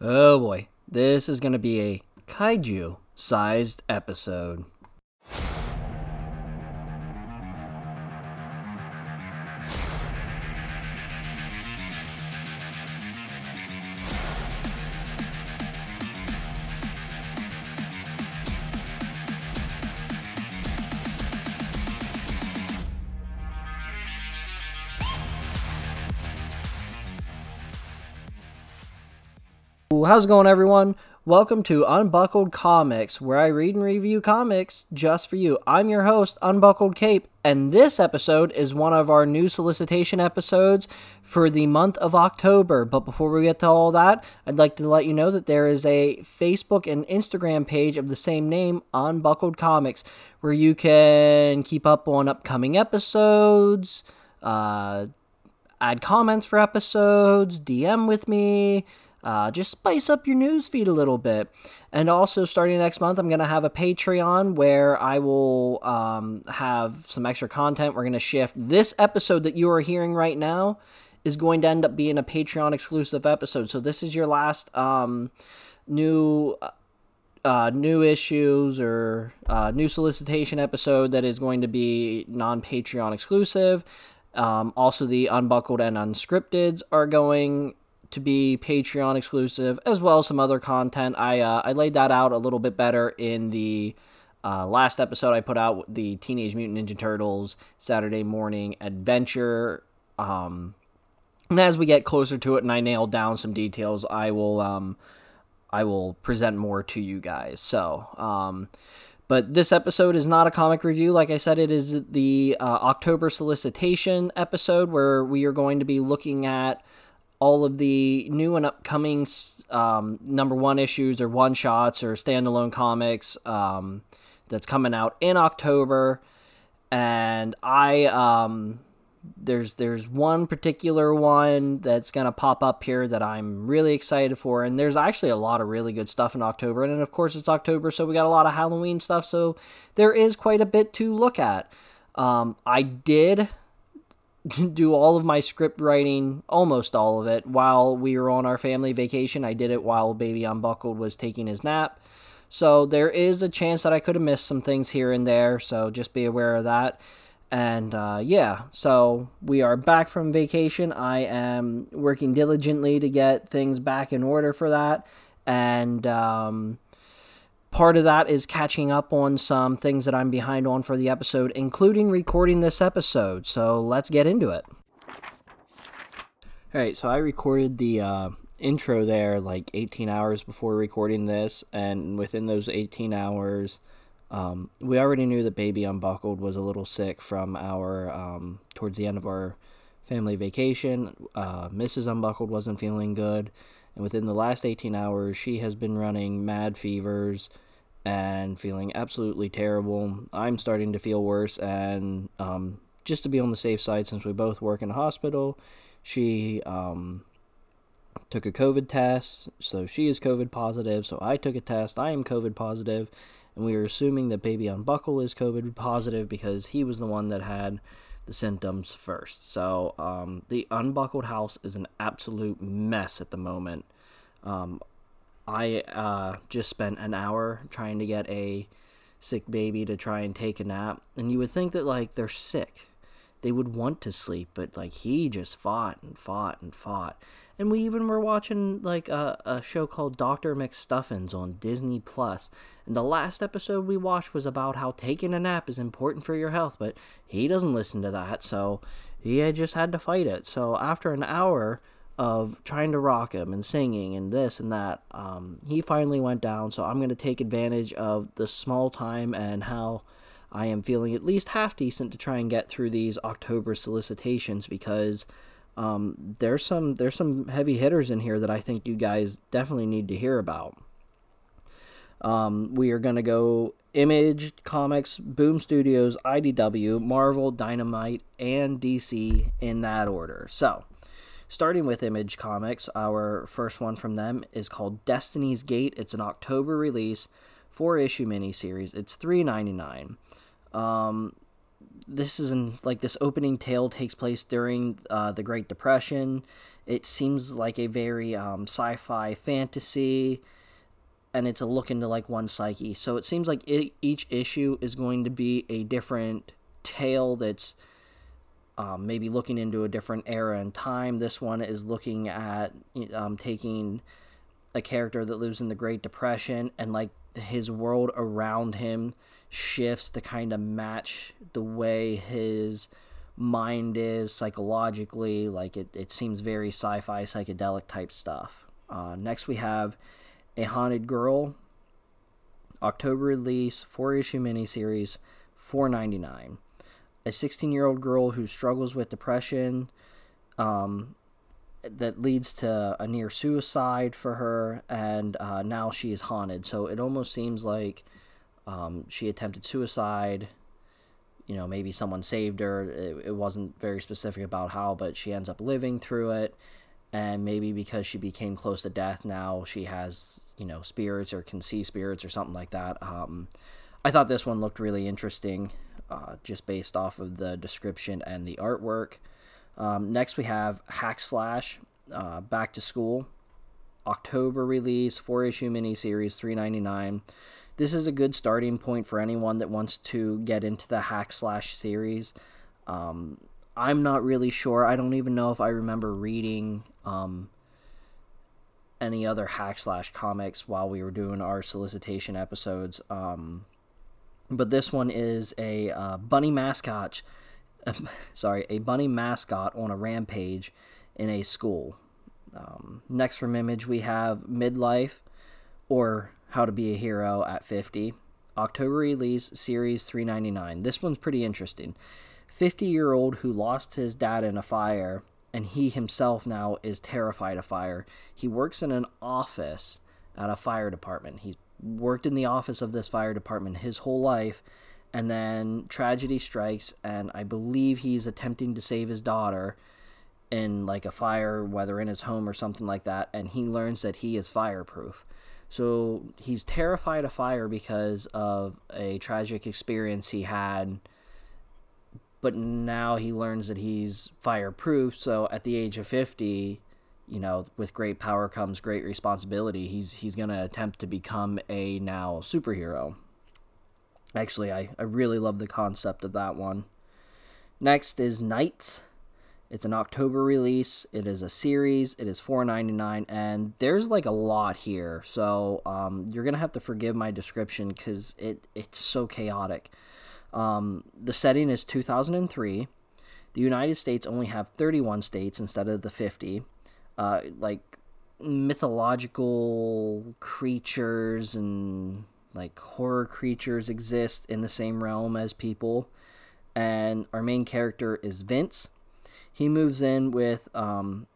Oh boy, this is going to be a kaiju sized episode. How's it going, everyone? Welcome to Unbuckled Comics, where I read and review comics just for you. I'm your host, Unbuckled Cape, and this episode is one of our new solicitation episodes for the month of October. But before we get to all that, I'd like to let you know that there is a Facebook and Instagram page of the same name, Unbuckled Comics, where you can keep up on upcoming episodes, uh, add comments for episodes, DM with me uh, just spice up your news feed a little bit. And also, starting next month, I'm going to have a Patreon where I will um, have some extra content. We're going to shift this episode that you are hearing right now is going to end up being a Patreon exclusive episode. So, this is your last um, new. Uh, new issues or uh, new solicitation episode that is going to be non Patreon exclusive. Um, also, the unbuckled and unscripted are going to be Patreon exclusive, as well as some other content. I uh, I laid that out a little bit better in the uh, last episode I put out, the Teenage Mutant Ninja Turtles Saturday Morning Adventure. Um, and as we get closer to it, and I nail down some details, I will um, I will present more to you guys. So. Um, but this episode is not a comic review. Like I said, it is the uh, October solicitation episode where we are going to be looking at all of the new and upcoming um, number one issues or one shots or standalone comics um, that's coming out in October. And I um, there's there's one particular one that's gonna pop up here that I'm really excited for, and there's actually a lot of really good stuff in October, and of course it's October, so we got a lot of Halloween stuff, so there is quite a bit to look at. Um, I did do all of my script writing, almost all of it, while we were on our family vacation. I did it while Baby Unbuckled was taking his nap. So there is a chance that I could have missed some things here and there. So just be aware of that. And uh, yeah, so we are back from vacation. I am working diligently to get things back in order for that. And um, Part of that is catching up on some things that I'm behind on for the episode, including recording this episode. So let's get into it. All right, so I recorded the uh, intro there like 18 hours before recording this, and within those 18 hours, um, we already knew that Baby Unbuckled was a little sick from our um, towards the end of our family vacation. Uh, Mrs. Unbuckled wasn't feeling good, and within the last 18 hours, she has been running mad fevers and feeling absolutely terrible. I'm starting to feel worse, and um, just to be on the safe side, since we both work in a hospital, she um, took a COVID test, so she is COVID positive. So I took a test, I am COVID positive, and we are assuming that baby Unbuckle is COVID positive because he was the one that had the symptoms first. So um, the unbuckled house is an absolute mess at the moment. Um, I uh, just spent an hour trying to get a sick baby to try and take a nap, and you would think that like they're sick, they would want to sleep, but like he just fought and fought and fought. And we even were watching like a, a show called Doctor McStuffins on Disney Plus, and the last episode we watched was about how taking a nap is important for your health, but he doesn't listen to that, so he just had to fight it. So after an hour of trying to rock him and singing and this and that, um, he finally went down. So I'm going to take advantage of the small time and how I am feeling at least half decent to try and get through these October solicitations because um, there's some there's some heavy hitters in here that I think you guys definitely need to hear about. Um, we are going to go Image Comics, Boom Studios, IDW, Marvel, Dynamite, and DC in that order. So Starting with Image Comics, our first one from them is called Destiny's Gate. It's an October release, four issue miniseries. It's three ninety nine. Um, this is in like this opening tale takes place during uh, the Great Depression. It seems like a very um, sci-fi fantasy, and it's a look into like one psyche. So it seems like it, each issue is going to be a different tale that's um, maybe looking into a different era and time. This one is looking at um, taking a character that lives in the Great Depression and like his world around him shifts to kind of match the way his mind is psychologically. Like it, it seems very sci fi, psychedelic type stuff. Uh, next, we have A Haunted Girl, October release, four issue miniseries, four ninety nine. A 16 year old girl who struggles with depression um, that leads to a near suicide for her, and uh, now she is haunted. So it almost seems like um, she attempted suicide. You know, maybe someone saved her. It, it wasn't very specific about how, but she ends up living through it. And maybe because she became close to death, now she has, you know, spirits or can see spirits or something like that. Um, I thought this one looked really interesting, uh, just based off of the description and the artwork. Um, next, we have Hack Slash uh, Back to School, October release, four issue miniseries, three ninety nine this is a good starting point for anyone that wants to get into the hack slash series. Um, I'm not really sure. I don't even know if I remember reading um, any other hack slash comics while we were doing our solicitation episodes. Um, but this one is a uh, bunny mascot. sorry, a bunny mascot on a rampage in a school. Um, next from Image, we have Midlife, or how to Be a Hero at 50. October release, Series 399. This one's pretty interesting. 50 year old who lost his dad in a fire, and he himself now is terrified of fire. He works in an office at a fire department. He's worked in the office of this fire department his whole life, and then tragedy strikes, and I believe he's attempting to save his daughter in like a fire, whether in his home or something like that, and he learns that he is fireproof. So he's terrified of fire because of a tragic experience he had. But now he learns that he's fireproof. So at the age of 50, you know, with great power comes great responsibility. He's he's to attempt to become a now superhero. Actually, I, I really love the concept of that one. Next is Knights. It's an October release. It is a series. It is $4.99, and there's like a lot here. So um, you're gonna have to forgive my description because it it's so chaotic. Um, the setting is 2003. The United States only have 31 states instead of the 50. Uh, like mythological creatures and like horror creatures exist in the same realm as people. And our main character is Vince he moves in with um,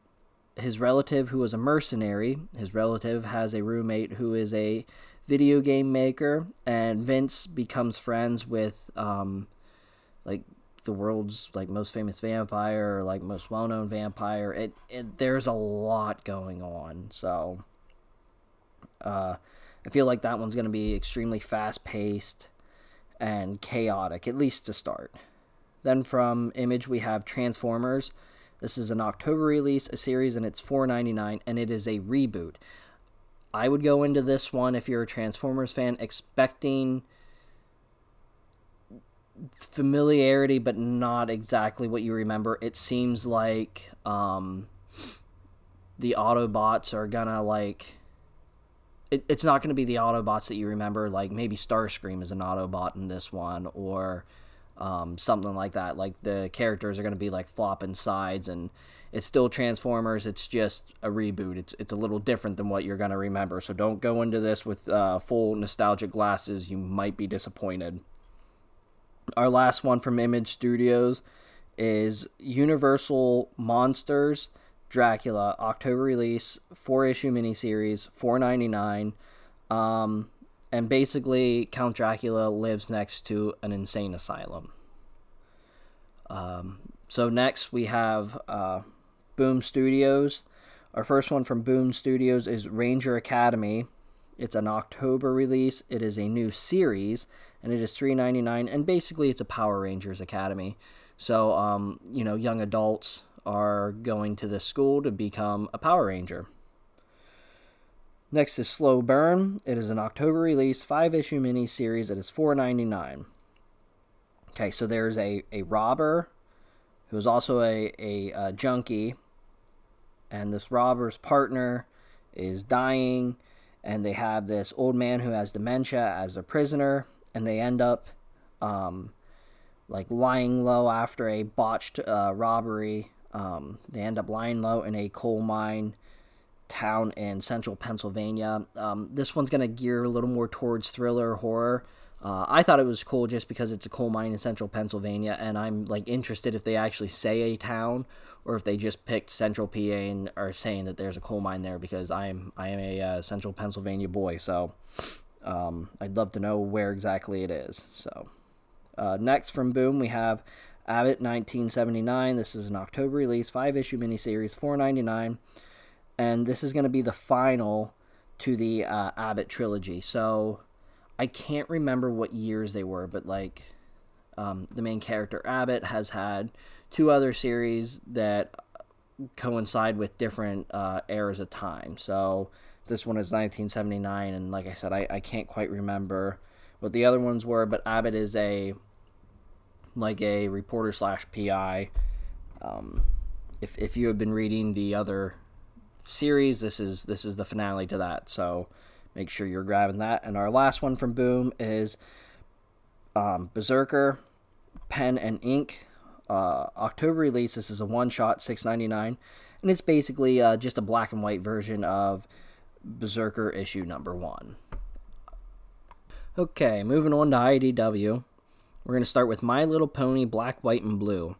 his relative who was a mercenary. His relative has a roommate who is a video game maker, and Vince becomes friends with um, like the world's like most famous vampire or like most well-known vampire. It, it there's a lot going on, so uh, I feel like that one's going to be extremely fast-paced and chaotic, at least to start. Then from Image, we have Transformers. This is an October release, a series, and it's $4.99, and it is a reboot. I would go into this one if you're a Transformers fan expecting familiarity, but not exactly what you remember. It seems like um, the Autobots are gonna like. It, it's not to be the Autobots that you remember. Like maybe Starscream is an Autobot in this one, or um, something like that. Like the characters are to be like flopping sides, and it's still Transformers. It's just a reboot. It's it's a little different than what you're to remember. So don't go into this with uh, full nostalgic glasses. You might be disappointed. Our last one from Image Studios is Universal Monsters Dracula October release, four issue miniseries, four ninety nine. Um, and basically Count Dracula lives next to an insane asylum. Um, so next we have uh, Boom Studios. Our first one from Boom Studios is Ranger Academy. It's an October release. It is a new series, and it is three ninety nine. And basically, it's a Power Rangers Academy. So, um, you know, young adults are going to this school to become a Power Ranger. Next is Slow Burn. It is an October release, five issue mini series. It is four ninety nine. Okay, so there's a, a robber who is also a, a, a junkie, and this robber's partner is dying, and they have this old man who has dementia as their prisoner, and they end up um, like lying low after a botched uh, robbery. Um, they end up lying low in a coal mine town in central Pennsylvania. Um, this one's going to gear a little more towards thriller horror. Uh, I thought it was cool just because it's a coal mine in central Pennsylvania, and I'm like interested if they actually say a town or if they just picked central PA and are saying that there's a coal mine there because I'm I am a uh, central Pennsylvania boy, so um, I'd love to know where exactly it is. So uh, next from Boom we have Abbott 1979. This is an October release, five issue miniseries, 4.99 and this is going to be the final to the uh, Abbott trilogy. So I can't remember what years they were, but like um, the main character Abbott has had two other series that coincide with different uh, eras of time. So this one is 1979, and like I said, I, I can't quite remember what the other ones were, but Abbott is a like a reporter slash PI. Um, if if you have been reading the other series. This is this is the finale to that. So make sure you're grabbing that. And our last one from Boom is um, Berserker Pen and Ink. Uh, October release. This is a one shot, six ninety nine, and it's basically uh, just a black and white version of Berserker issue number one. Okay, moving on to IDW. We're going to start with My Little Pony Black, White, and Blue.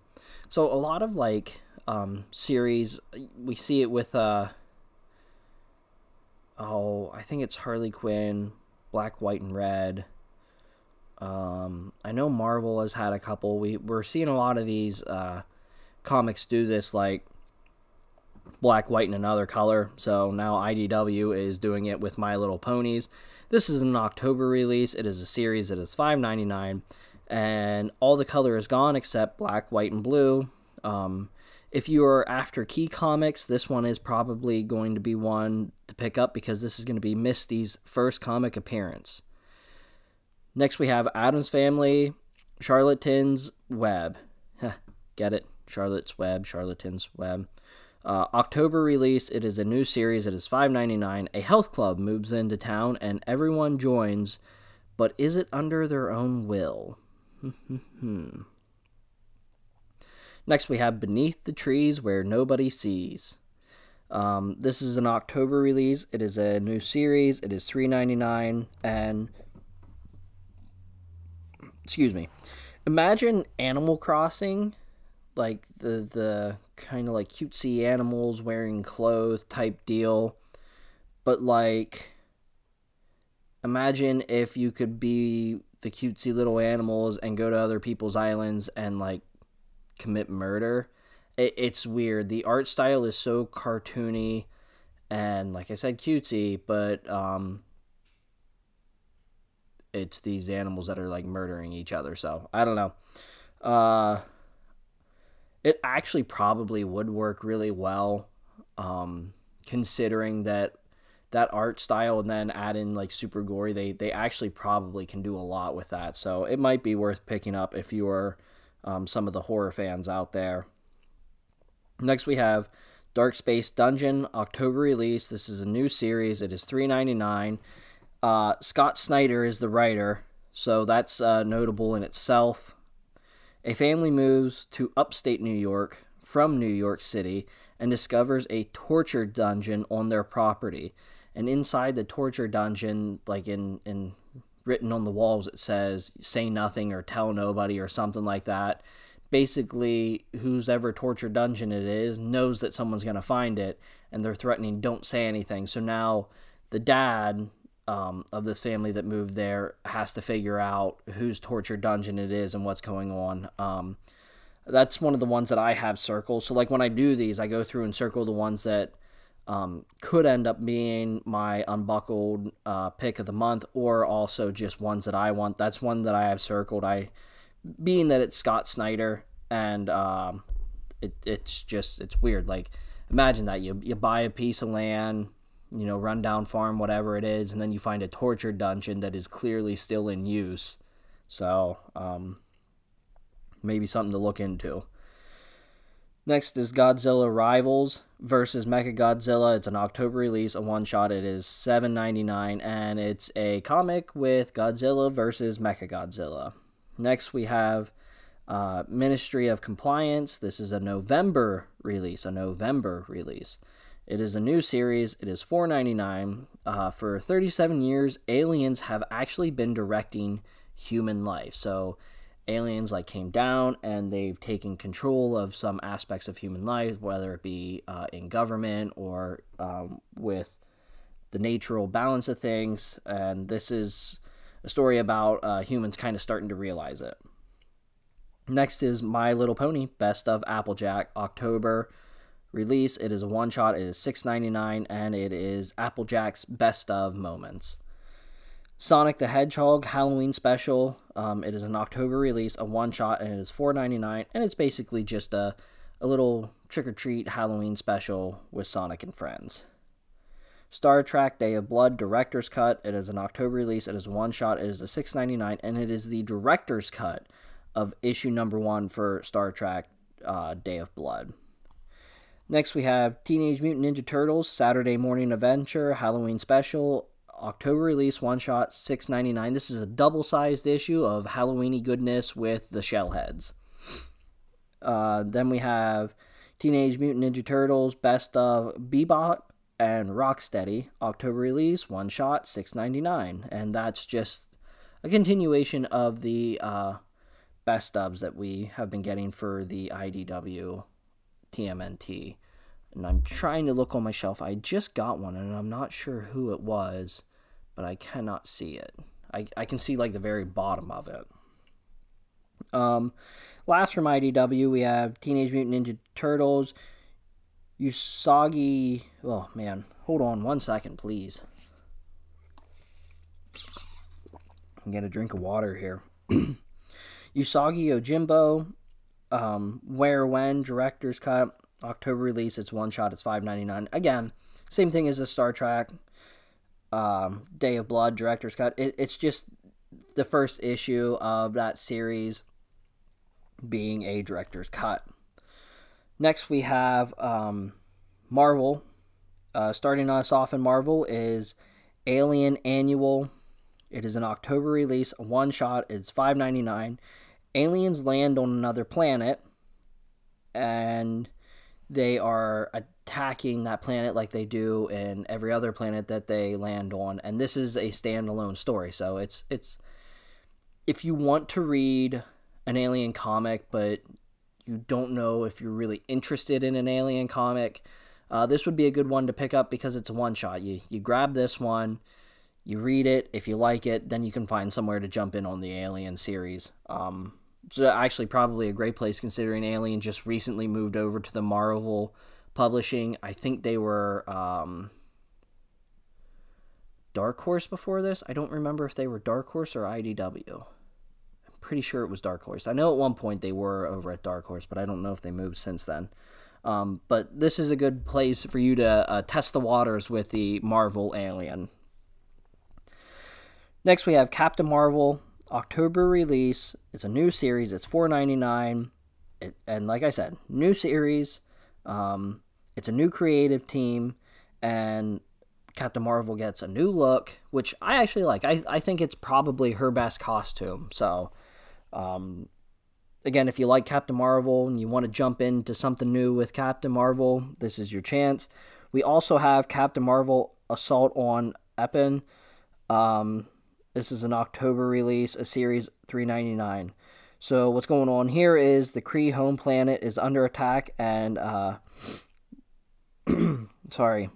So, a lot of like um, series. We see it with uh, oh, I think it's Harley Quinn, Black, White, and Red. Um, I know Marvel has had a couple. We we're seeing a lot of these uh, comics do this, like Black, White, and another color. So now IDW is doing it with My Little Ponies. This is an October release. It is a series. It is five ninety nine, and all the color is gone except black, white, and blue. Um, if you are after key comics, this one is probably going to be one to pick up because this is going to be Misty's first comic appearance. Next, we have Addams Family, Charlotte's Web. Get it? Charlotte's Web, Charlotte's Web. Uh, October release. It is a new series. It is five ninety nine. A health club moves into town and everyone joins, but is it under their own will? Next, we have Beneath the Trees Where Nobody Sees. Um, this is an October release. It is a new series. It is three ninety nine, and excuse me. Imagine Animal Crossing, like the the kind of like cutesy animals wearing clothes type deal, but like imagine if you could be the cutesy little animals and go to other people's islands and like commit murder. It, it's weird. The art style is so cartoony and, like I said, cutesy, but um, it's these animals that are like murdering each other. So I don't know. Uh, it actually probably would work really well, um, considering that that art style and then add in like super gory they they actually probably can do a lot with that so it might be worth picking up if you are um, some of the horror fans out there. Next, we have Dark Space Dungeon, October release. This is a new series. It is three ninety nine. Uh, Scott Snyder is the writer, so that's uh, notable in itself. A family moves to upstate New York from New York City and discovers a torture dungeon on their property. And inside the torture dungeon, like in, in written on the walls it says say nothing or tell nobody or something like that basically who's ever torture dungeon it is knows that someone's going to find it and they're threatening don't say anything so now the dad um, of this family that moved there has to figure out whose torture dungeon it is and what's going on um, that's one of the ones that i have circled so like when i do these i go through and circle the ones that um, could end up being my unbuckled uh, pick of the month, or also just ones that I want. That's one that I have circled. I, being that it's Scott Snyder, and um, it, it's just it's weird. Like imagine that you you buy a piece of land, you know, rundown farm, whatever it is, and then you find a torture dungeon that is clearly still in use. So um, maybe something to look into. Next is Godzilla Rivals versus Mechagodzilla. It's an October release, a one shot. It is $7.99, and it's a comic with Godzilla versus Mechagodzilla. Next, we have uh, Ministry of Compliance. This is a November release, a November release. It is a new series. It is $4.99. Uh, for 37 years, aliens have actually been directing human life. So aliens like came down and they've taken control of some aspects of human life, whether it be uh, in government or um, with the natural balance of things. And this is a story about uh, humans kind of starting to realize it. Next is My Little Pony Best of Applejack October release. It is a one shot. It is $6.99 and it is Applejack's Best of Moments. Sonic the Hedgehog Halloween Special. Um, it is an October release, a one shot, and it is $4.99. And it's basically just a, a little trick or treat Halloween special with Sonic and friends. Star Trek Day of Blood Director's Cut. It is an October release. It is one shot. It is a $6.99, and it is the director's cut of issue number one for Star Trek uh, Day of Blood. Next, we have Teenage Mutant Ninja Turtles Saturday Morning Adventure Halloween Special. October release one shot, six ninety nine. This is a double sized issue of Halloweeny goodness with the Shellheads. Uh, then we have Teenage Mutant Ninja Turtles Best of Bebop and Rocksteady October release one shot, six ninety nine, and that's just a continuation of the uh, best ofs that we have been getting for the IDW TMNT. And I'm trying to look on my shelf. I just got one, and I'm not sure who it was but I cannot see it. I, I can see like the very bottom of it. Um, last from IDW, we have Teenage Mutant Ninja Turtles, Usagi. Oh man, hold on one second, please. I'm Get a drink of water here. Usagi Yojimbo, um, Where When Director's Cut, October release. It's one shot. It's five ninety nine. Again, same thing as the Star Trek um, Day of Blood director's cut. It, it's just the first issue of that series being a director's cut. Next, we have um, Marvel. Uh, starting us off in Marvel is Alien Annual. It is an October release, one shot. It's five ninety nine. Aliens land on another planet, and they are attacking that planet like they do in every other planet that they land on and this is a standalone story. So it's it's if you want to read an alien comic but you don't know if you're really interested in an alien comic uh, this would be a good one to pick up because it's a one shot. You you grab this one you read it. If you like it then you can find somewhere to jump in on the alien series. Um, actually probably a great place considering alien just recently moved over to the marvel Publishing. I think they were um, Dark Horse before this. I don't remember if they were Dark Horse or IDW. I'm pretty sure it was Dark Horse. I know at one point they were over at Dark Horse, but I don't know if they moved since then. Um, but this is a good place for you to uh, test the waters with the Marvel Alien. Next, we have Captain Marvel October release. It's a new series. It's four ninety nine, and like I said, new series. Um, it's a new creative team, and Captain Marvel gets a new look, which I actually like. I, I think it's probably her best costume. So, um, again, if you like Captain Marvel and you want to jump into something new with Captain Marvel, this is your chance. We also have Captain Marvel Assault on Eden. Um, this is an October release, a series 399. So what's going on here is the Kree home planet is under attack, and uh, sorry,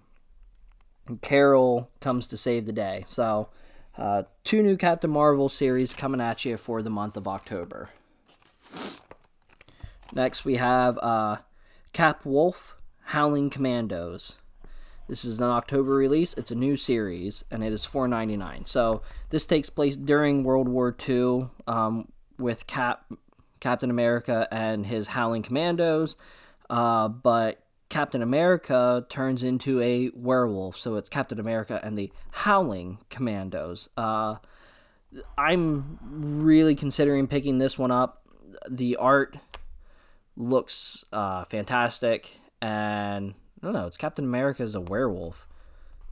Carol comes to save the day. So, uh, two new Captain Marvel series coming at you for the month of October. Next, we have uh, Cap Wolf Howling Commandos. This is an October release. It's a new series, and it is four ninety nine. So this takes place during World War II um, with Cap, Captain America, and his Howling Commandos. Uh, but Captain America turns into a werewolf, so it's Captain America and the Howling Commandos. Uh, I'm really considering picking this one up. The art looks uh, fantastic, and I don't know, it's Captain America as a werewolf.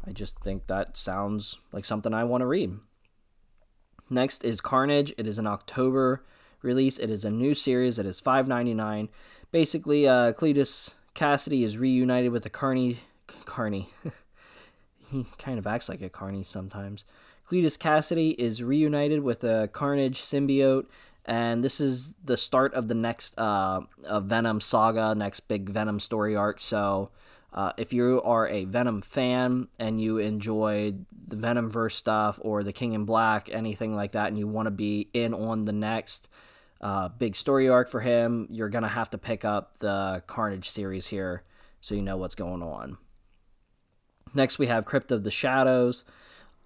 I just think that sounds like something I want to read. Next is Carnage. It is an October release. It is a new series. It is $5.99. Basically, uh, Cletus Kasady is reunited with the Carney. Carney. he kind of acts like a Carney sometimes. Cletus Kasady is reunited with a Carnage symbiote, and this is the start of the next uh, Venom saga, next big Venom story arc. So, uh, if you are a Venom fan and you enjoy the Venomverse stuff or the King in Black, anything like that, and you want to be in on the next uh, big story arc for him, you're gonna have to pick up the Carnage series here, so you know what's going on. Next, we have Crypt of the Shadows.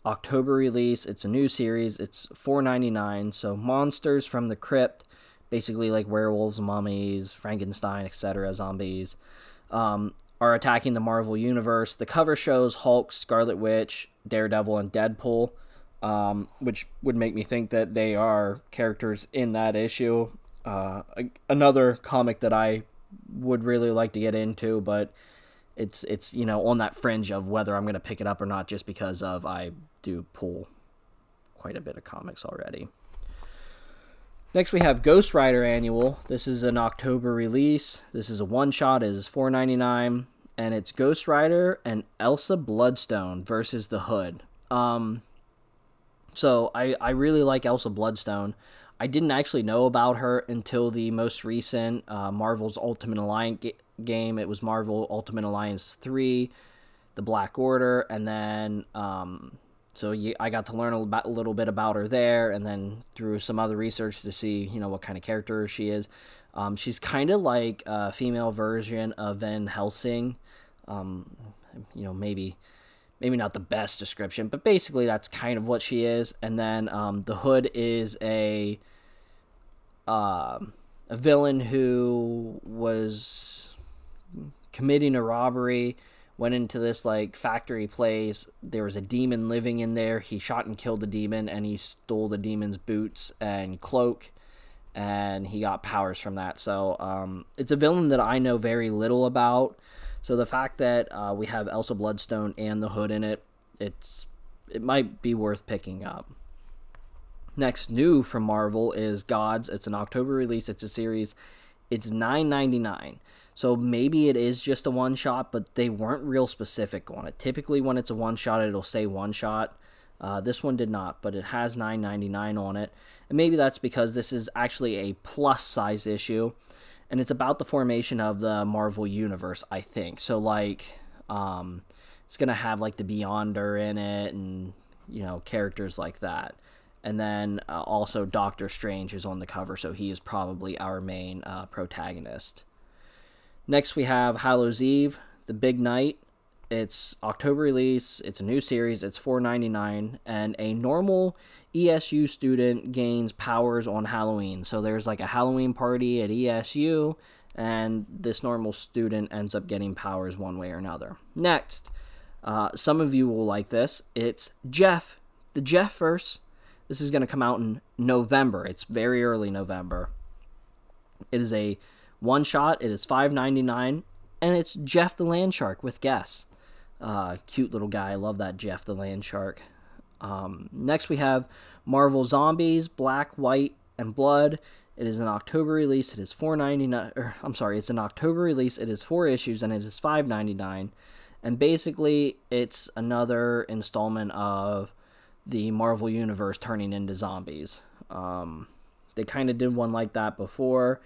October release. It's a new series. It's $4.99. So monsters from the crypt, basically like werewolves, mummies, Frankenstein, etc., zombies, um, are attacking the Marvel universe. The cover shows Hulk, Scarlet Witch, Daredevil, and Deadpool, um, which would make me think that they are characters in that issue. Uh, another comic that I would really like to get into, but it's it's you know on that fringe of whether I'm going to pick it up or not, just because of I do pull quite a bit of comics already. Next, we have Ghost Rider Annual. This is an October release. This is a one shot. Is four ninety nine, and it's Ghost Rider and Elsa Bloodstone versus the Hood. Um, so I I really like Elsa Bloodstone. I didn't actually know about her until the most recent uh, Marvel's Ultimate Alliance ga- game. It was Marvel Ultimate Alliance three, the Black Order, and then um, so I got to learn a little bit about her there, and then through some other research to see, you know, what kind of character she is. Um, she's kind of like a female version of Van Helsing. Um, you know, maybe maybe not the best description, but basically that's kind of what she is. And then um, the Hood is a uh, a villain who was committing a robbery went into this like factory place. There was a demon living in there. He shot and killed the demon, and he stole the demon's boots and cloak, and he got powers from that. So um, it's a villain that I know very little about. So the fact that uh, we have Elsa Bloodstone and the Hood in it, it's it might be worth picking up. Next new from Marvel is Gods. It's an October release. It's a series. It's nine ninety nine. So maybe it is just a one shot, but they weren't real specific on it. Typically, when it's a one shot, it'll say one shot. Uh, this one did not, but it has 9.99 on it, and maybe that's because this is actually a plus size issue, and it's about the formation of the Marvel universe. I think so. Like, um, it's gonna have like the Beyonder in it, and you know characters like that. And then uh, also Doctor Strange is on the cover, so he is probably our main uh, protagonist. Next, we have Hallows Eve, The Big Night. It's October release. It's a new series. It's $4.99, and a normal ESU student gains powers on Halloween. So there's like a Halloween party at ESU, and this normal student ends up getting powers one way or another. Next, uh, some of you will like this. It's Jeff, the Jeff verse. This is going to come out in November. It's very early November. It is a one shot, it is five ninety nine, and it's Jeff the Land Shark with Guess. Uh, cute little guy. I love that Jeff the Land Shark. Um, next, we have Marvel Zombies Black, White, and Blood. It is an October release. It is four ninety nine. I'm sorry, it's an October release. It is four issues and it is five ninety nine. And basically, it's another installment of the Marvel Universe turning into zombies. Um, they kind of did one like that before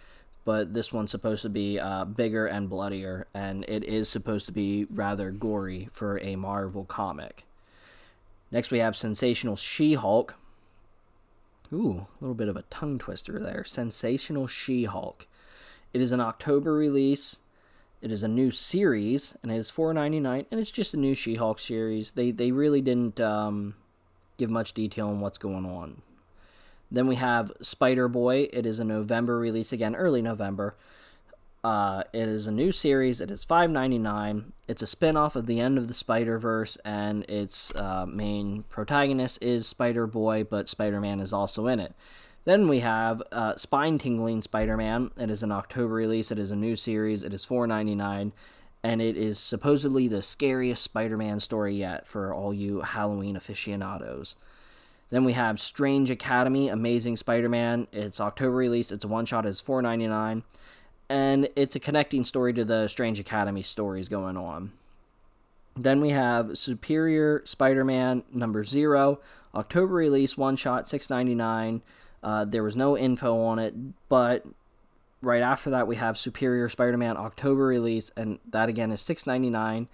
but this one's supposed to be uh, bigger and bloodier, and it is supposed to be rather gory for a Marvel comic. Next, we have Sensational She Hulk. Ooh, a little bit of a tongue twister there. Sensational She Hulk. It is an October release, It is a new series, and it is four ninety nine, and it's just a new She Hulk series. They they really didn't um, give much detail on what's going on. Then we have Spider Boy. It is a November release again, early November. Uh, it is a new series. It is five ninety nine. It's a spin-off of the end of the Spider Verse, and its uh, main protagonist is Spider Boy, but Spider Man is also in it. Then we have uh, Spine Tingling Spider Man. It is an October release. It is a new series. It is four ninety nine, and it is supposedly the scariest Spider Man story yet for all you Halloween aficionados. Then we have Strange Academy, Amazing Spider Man. It's October release. It's a one shot. It's four ninety nine and it's a connecting story to the Strange Academy stories going on. Then we have Superior Spider-Man number zero, October release, one shot, six ninety nine. Uh, there was no info on it, but right after that we have Superior Spider-Man October release, and that again is six ninety nine.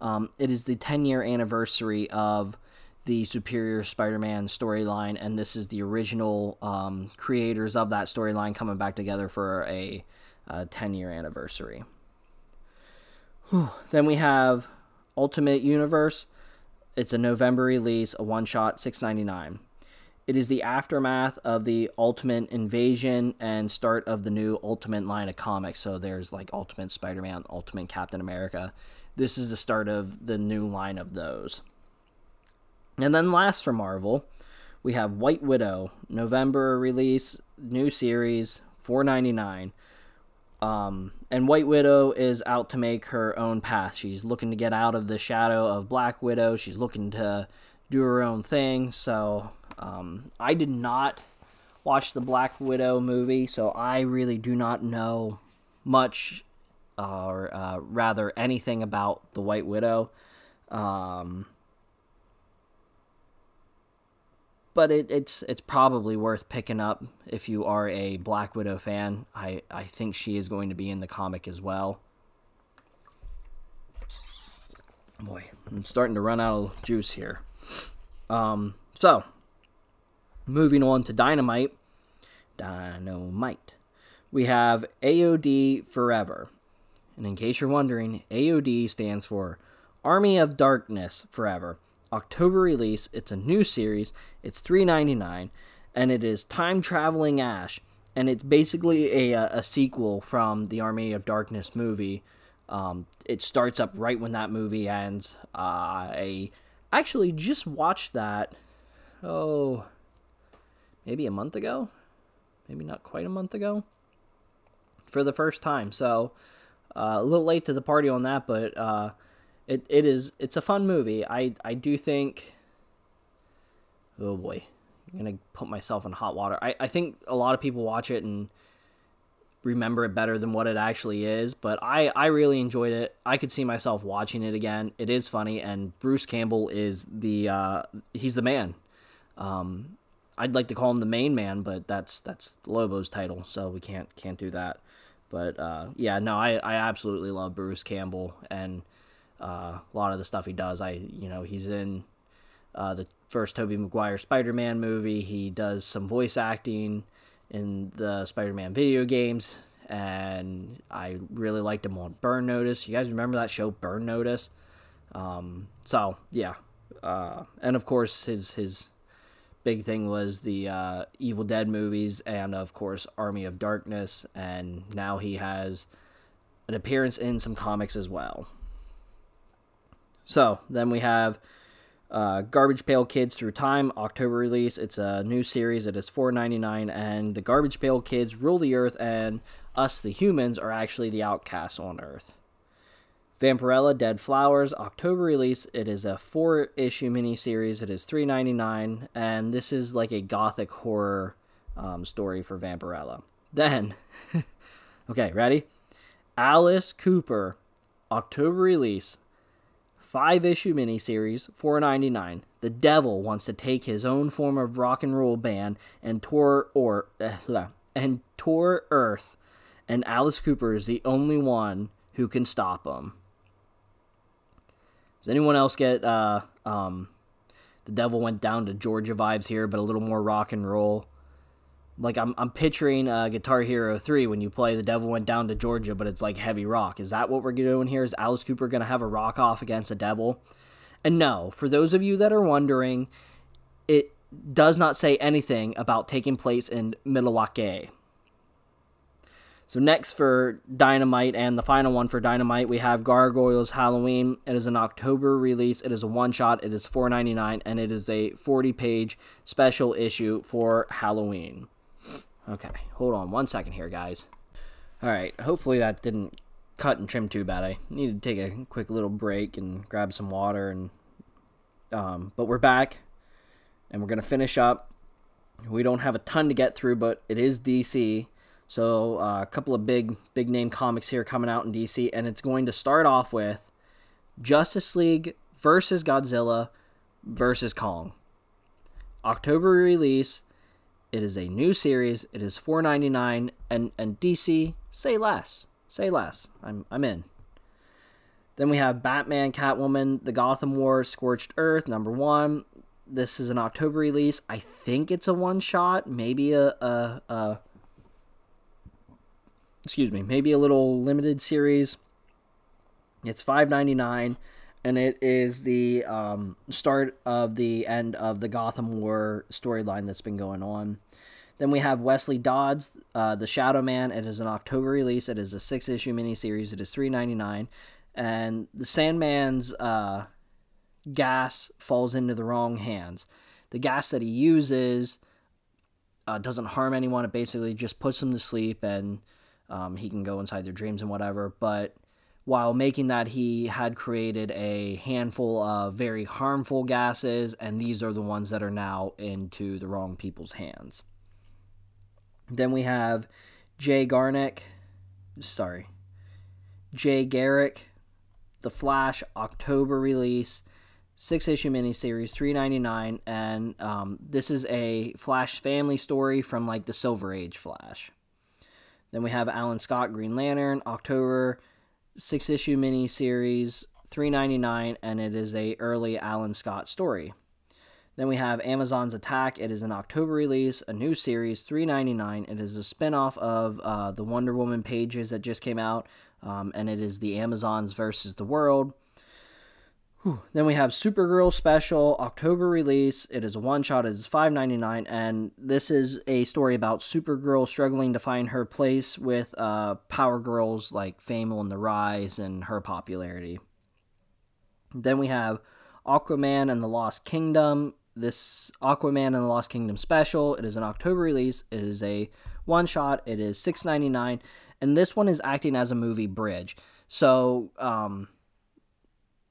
Um, it is the ten year anniversary of the Superior Spider-Man storyline, and this is the original um, creators of that storyline coming back together for a uh, 10 year anniversary. Whew. Then we have Ultimate Universe. It's a November release, a one shot, six ninety nine. It is the aftermath of the Ultimate Invasion and start of the new Ultimate line of comics. So there's like Ultimate Spider Man, Ultimate Captain America. This is the start of the new line of those. And then last for Marvel, we have White Widow, November release, new series, four ninety nine. Um, and White Widow is out to make her own path. She's looking to get out of the shadow of Black Widow. She's looking to do her own thing. So um, I did not watch the Black Widow movie, so I really do not know much, or uh, rather anything about the White Widow. Um, but it, it's it's probably worth picking up if you are a Black Widow fan. I, I think she is going to be in the comic as well. Boy, I'm starting to run out of juice here. Um, so, moving on to Dynamite. Dynamite. We have AOD Forever. And in case you're wondering, AOD stands for Army of Darkness Forever. October release. It's a new series. It's $3.99 and it is Time Traveling Ash and it's basically a, a sequel from the Army of Darkness movie. Um, it starts up right when that movie ends. Uh, I actually just watched that. Oh, maybe a month ago, maybe not quite a month ago, for the first time. So uh, a little late to the party on that, but uh, it it is it's a fun movie. I I do think. Oh boy, I'm gonna put myself in hot water. I I think a lot of people watch it and remember it better than what it actually is. But I I really enjoyed it. I could see myself watching it again. It is funny, and Bruce Campbell is the uh, he's the man. Um, I'd like to call him the main man, but that's that's Lobo's title, so we can't can't do that. But uh, yeah, no, I, I absolutely love Bruce Campbell, and uh, a lot of the stuff he does. I you know he's in uh, the first Tobey Maguire Spider-Man movie. He does some voice acting in the Spider-Man video games, and I really liked him on Burn Notice. You guys remember that show Burn Notice? Um, so yeah, uh, and of course his his big thing was the uh, Evil Dead movies, and of course Army of Darkness, and now he has an appearance in some comics as well. So then we have uh, Garbage Pail Kids Through Time, October release. It's a new series. It is $4.99, and the Garbage Pail Kids rule the earth, and us, the humans, are actually the outcasts on Earth. Vampirella Dead Flowers, October release. It is a four issue miniseries. It is $3.99, and this is like a gothic horror um, story for Vampirella. Then, okay, ready? Alice Cooper, October release five issue miniseries, four ninety nine. The devil wants to take his own form of rock and roll band and tour or uh, and tour Earth, and Alice Cooper is the only one who can stop him. Does anyone else get uh, um, the devil went down to Georgia vibes here, but a little more rock and roll? Like I'm I'm picturing uh, Guitar Hero 3 when you play The Devil Went Down to Georgia, but it's like heavy rock. Is that what we're doing here? Is Alice Cooper to have a rock off against a devil? And no, for those of you that are wondering, it does not say anything about taking place in Milwaukee. So next for Dynamite and the final one for Dynamite, we have Gargoyles Halloween. It is an October release. It is a one shot. It is $4.99 and it is a 40 page special issue for Halloween. Okay, hold on one second here, guys. All right, hopefully that didn't cut and trim too bad. I needed to take a quick little break and grab some water and um, but we're back and we're gonna finish up. We don't have a ton to get through, but it is DC, so uh, a couple of big big name comics here coming out in DC, and it's going to start off with Justice League versus Godzilla versus Kong. October release. It is a new series. It is four ninety nine, and and DC say less, say less. I'm I'm in. Then we have Batman, Catwoman, The Gotham War, Scorched Earth, number one. This is an October release. I think it's a one shot, maybe a, a, a excuse me, maybe a little limited series. It's five ninety nine, and it is the um, start of the end of the Gotham War storyline that's been going on. Then we have Wesley Dodds, uh, the Shadow Man. It is an October release. It is a six issue miniseries. It is three ninety nine, and the Sandman's uh, gas falls into the wrong hands. The gas that he uses uh, doesn't harm anyone. It basically just puts them to sleep, and um, he can go inside their dreams and whatever. But while making that, he had created a handful of very harmful gases, and these are the ones that are now into the wrong people's hands. Then we have Jay Garnick, sorry, Jay Garrick, The Flash, October release, six issue miniseries, three ninety nine, and um, this is a Flash family story from like the Silver Age Flash. Then we have Alan Scott, Green Lantern, October six issue mini series, three ninety nine, and it is a early Alan Scott story. Then we have Amazon's Attack. It is an October release, a new series, three ninety nine. It is a spinoff of uh, the Wonder Woman pages that just came out, um, and it is the Amazons versus the world. Whew. Then we have Supergirl Special October release. It is a one shot. It is five ninety nine, and this is a story about Supergirl struggling to find her place with uh, Power Girls like Fable and the Rise and her popularity. Then we have Aquaman and the Lost Kingdom. This Aquaman and the Lost Kingdom special. It is an October release. It is a one shot. It is six ninety nine, and this one is acting as a movie bridge. So um,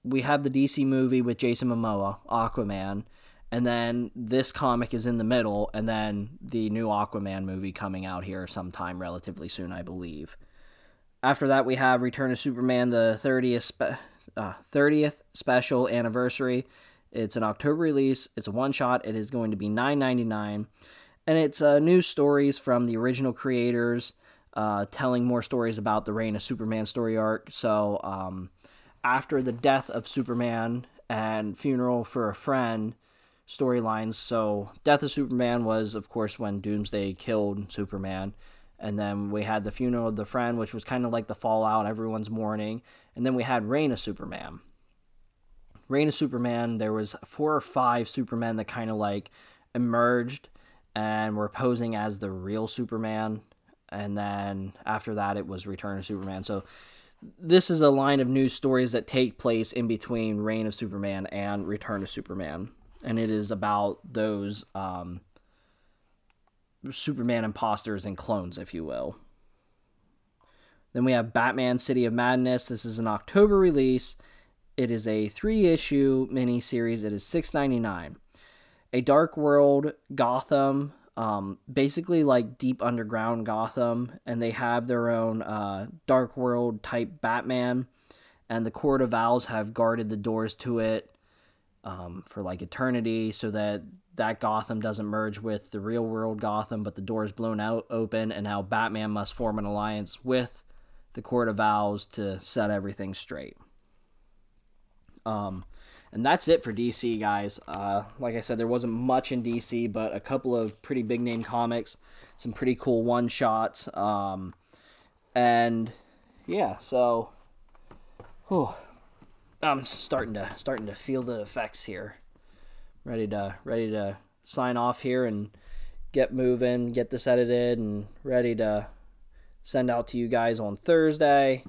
we have the DC movie with Jason Momoa, Aquaman, and then this comic is in the middle, and then the new Aquaman movie coming out here sometime relatively soon, I believe. After that, we have Return of Superman, the 30th, spe- uh, 30th special anniversary. It's an October release. It's a one shot. It is going to be $9.99. And it's uh, new stories from the original creators, uh, telling more stories about the Reign of Superman story arc. So, um, after the death of Superman and Funeral for a Friend storylines. So, Death of Superman was, of course, when Doomsday killed Superman. And then we had the Funeral of the Friend, which was kind of like the fallout, everyone's mourning. And then we had Reign of Superman. Reign of Superman, there was four or five Supermen that kind of like emerged and were posing as the real Superman. And then after that, it was Return of Superman. So this is a line of news stories that take place in between Reign of Superman and Return of Superman, and it is about those um, Superman imposters and clones, if you will. Then we have Batman City of Madness. This is an October release. It is a three issue miniseries. It is six ninety nine. A Dark World Gotham um, basically like deep underground Gotham, and they have their own uh, Dark World type Batman, and the Court of Owls have guarded the doors to it um, for like eternity, so that that Gotham doesn't merge with the real world Gotham, but the door is blown out open, and now Batman must form an alliance with the Court of Owls to set everything straight. Um, And that's it for DC, guys. Uh, like I said, there wasn't much in DC, but a couple of pretty big name comics, some pretty cool one shots. Um, and yeah, so whew, I'm starting to starting to feel the effects here. Ready to ready to sign off here and get moving, get this edited, and ready to send out to you guys on Thursday.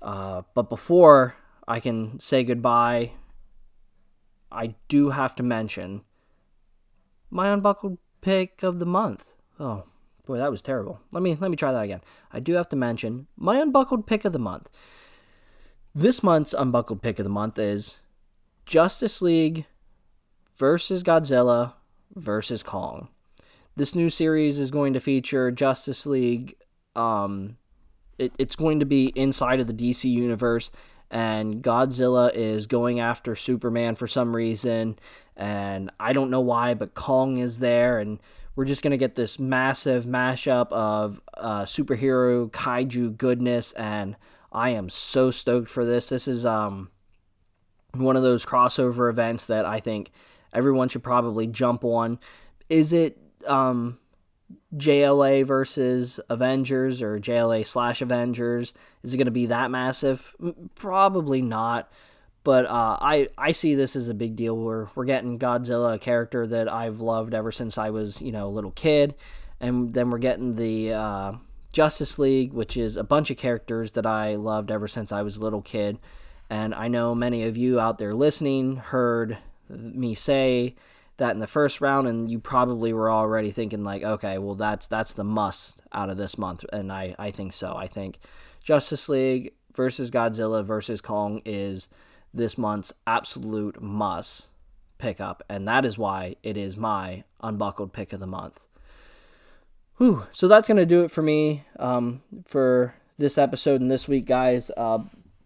Uh, but before I can say goodbye, I do have to mention my unbuckled pick of the month. Oh boy, that was terrible. Let me let me try that again. I do have to mention my unbuckled pick of the month. This month's unbuckled pick of the month is Justice League versus Godzilla versus Kong. This new series is going to feature Justice League. Um, it, it's going to be inside of the DC universe, and Godzilla is going after Superman for some reason, and I don't know why, but Kong is there, and we're just gonna get this massive mashup of uh, superhero kaiju goodness, and I am so stoked for this. This is um one of those crossover events that I think everyone should probably jump on. Is it um, JLA versus Avengers or JLA slash Avengers? Is it going to be that massive? Probably not. But uh, I I see this as a big deal. We're we're getting Godzilla, a character that I've loved ever since I was you know a little kid, and then we're getting the uh, Justice League, which is a bunch of characters that I loved ever since I was a little kid. And I know many of you out there listening heard me say that in the first round, and you probably were already thinking like, okay, well that's that's the must out of this month, and I I think so. I think Justice League versus Godzilla versus Kong is this month's absolute must pick up, and that is why it is my unbuckled pick of the month. Whew. So that's gonna do it for me um, for this episode and this week, guys. Uh,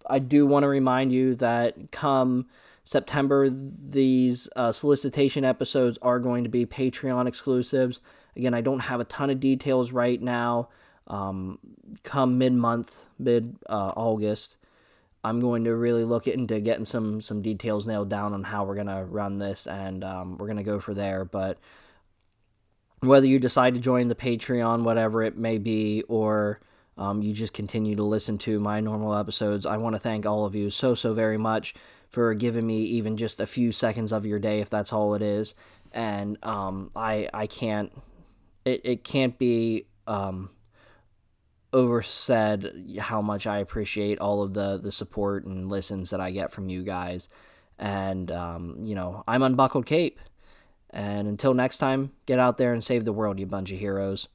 I do want to remind you that come September, these uh, solicitation episodes are going to be Patreon exclusives. Again, I don't have a ton of details right now. Um, come mid month, mid uh, August, I'm going to really look into getting some some details nailed down on how we're gonna run this, and um, we're gonna go for there. But whether you decide to join the Patreon, whatever it may be, or um, you just continue to listen to my normal episodes, I want to thank all of you so so very much for giving me even just a few seconds of your day if that's all it is. And um, I I can't it, it can't be um, oversaid how much I appreciate all of the the support and listens that I get from you guys. And um, you know, I'm unbuckled cape. And until next time, get out there and save the world, you bunch of heroes.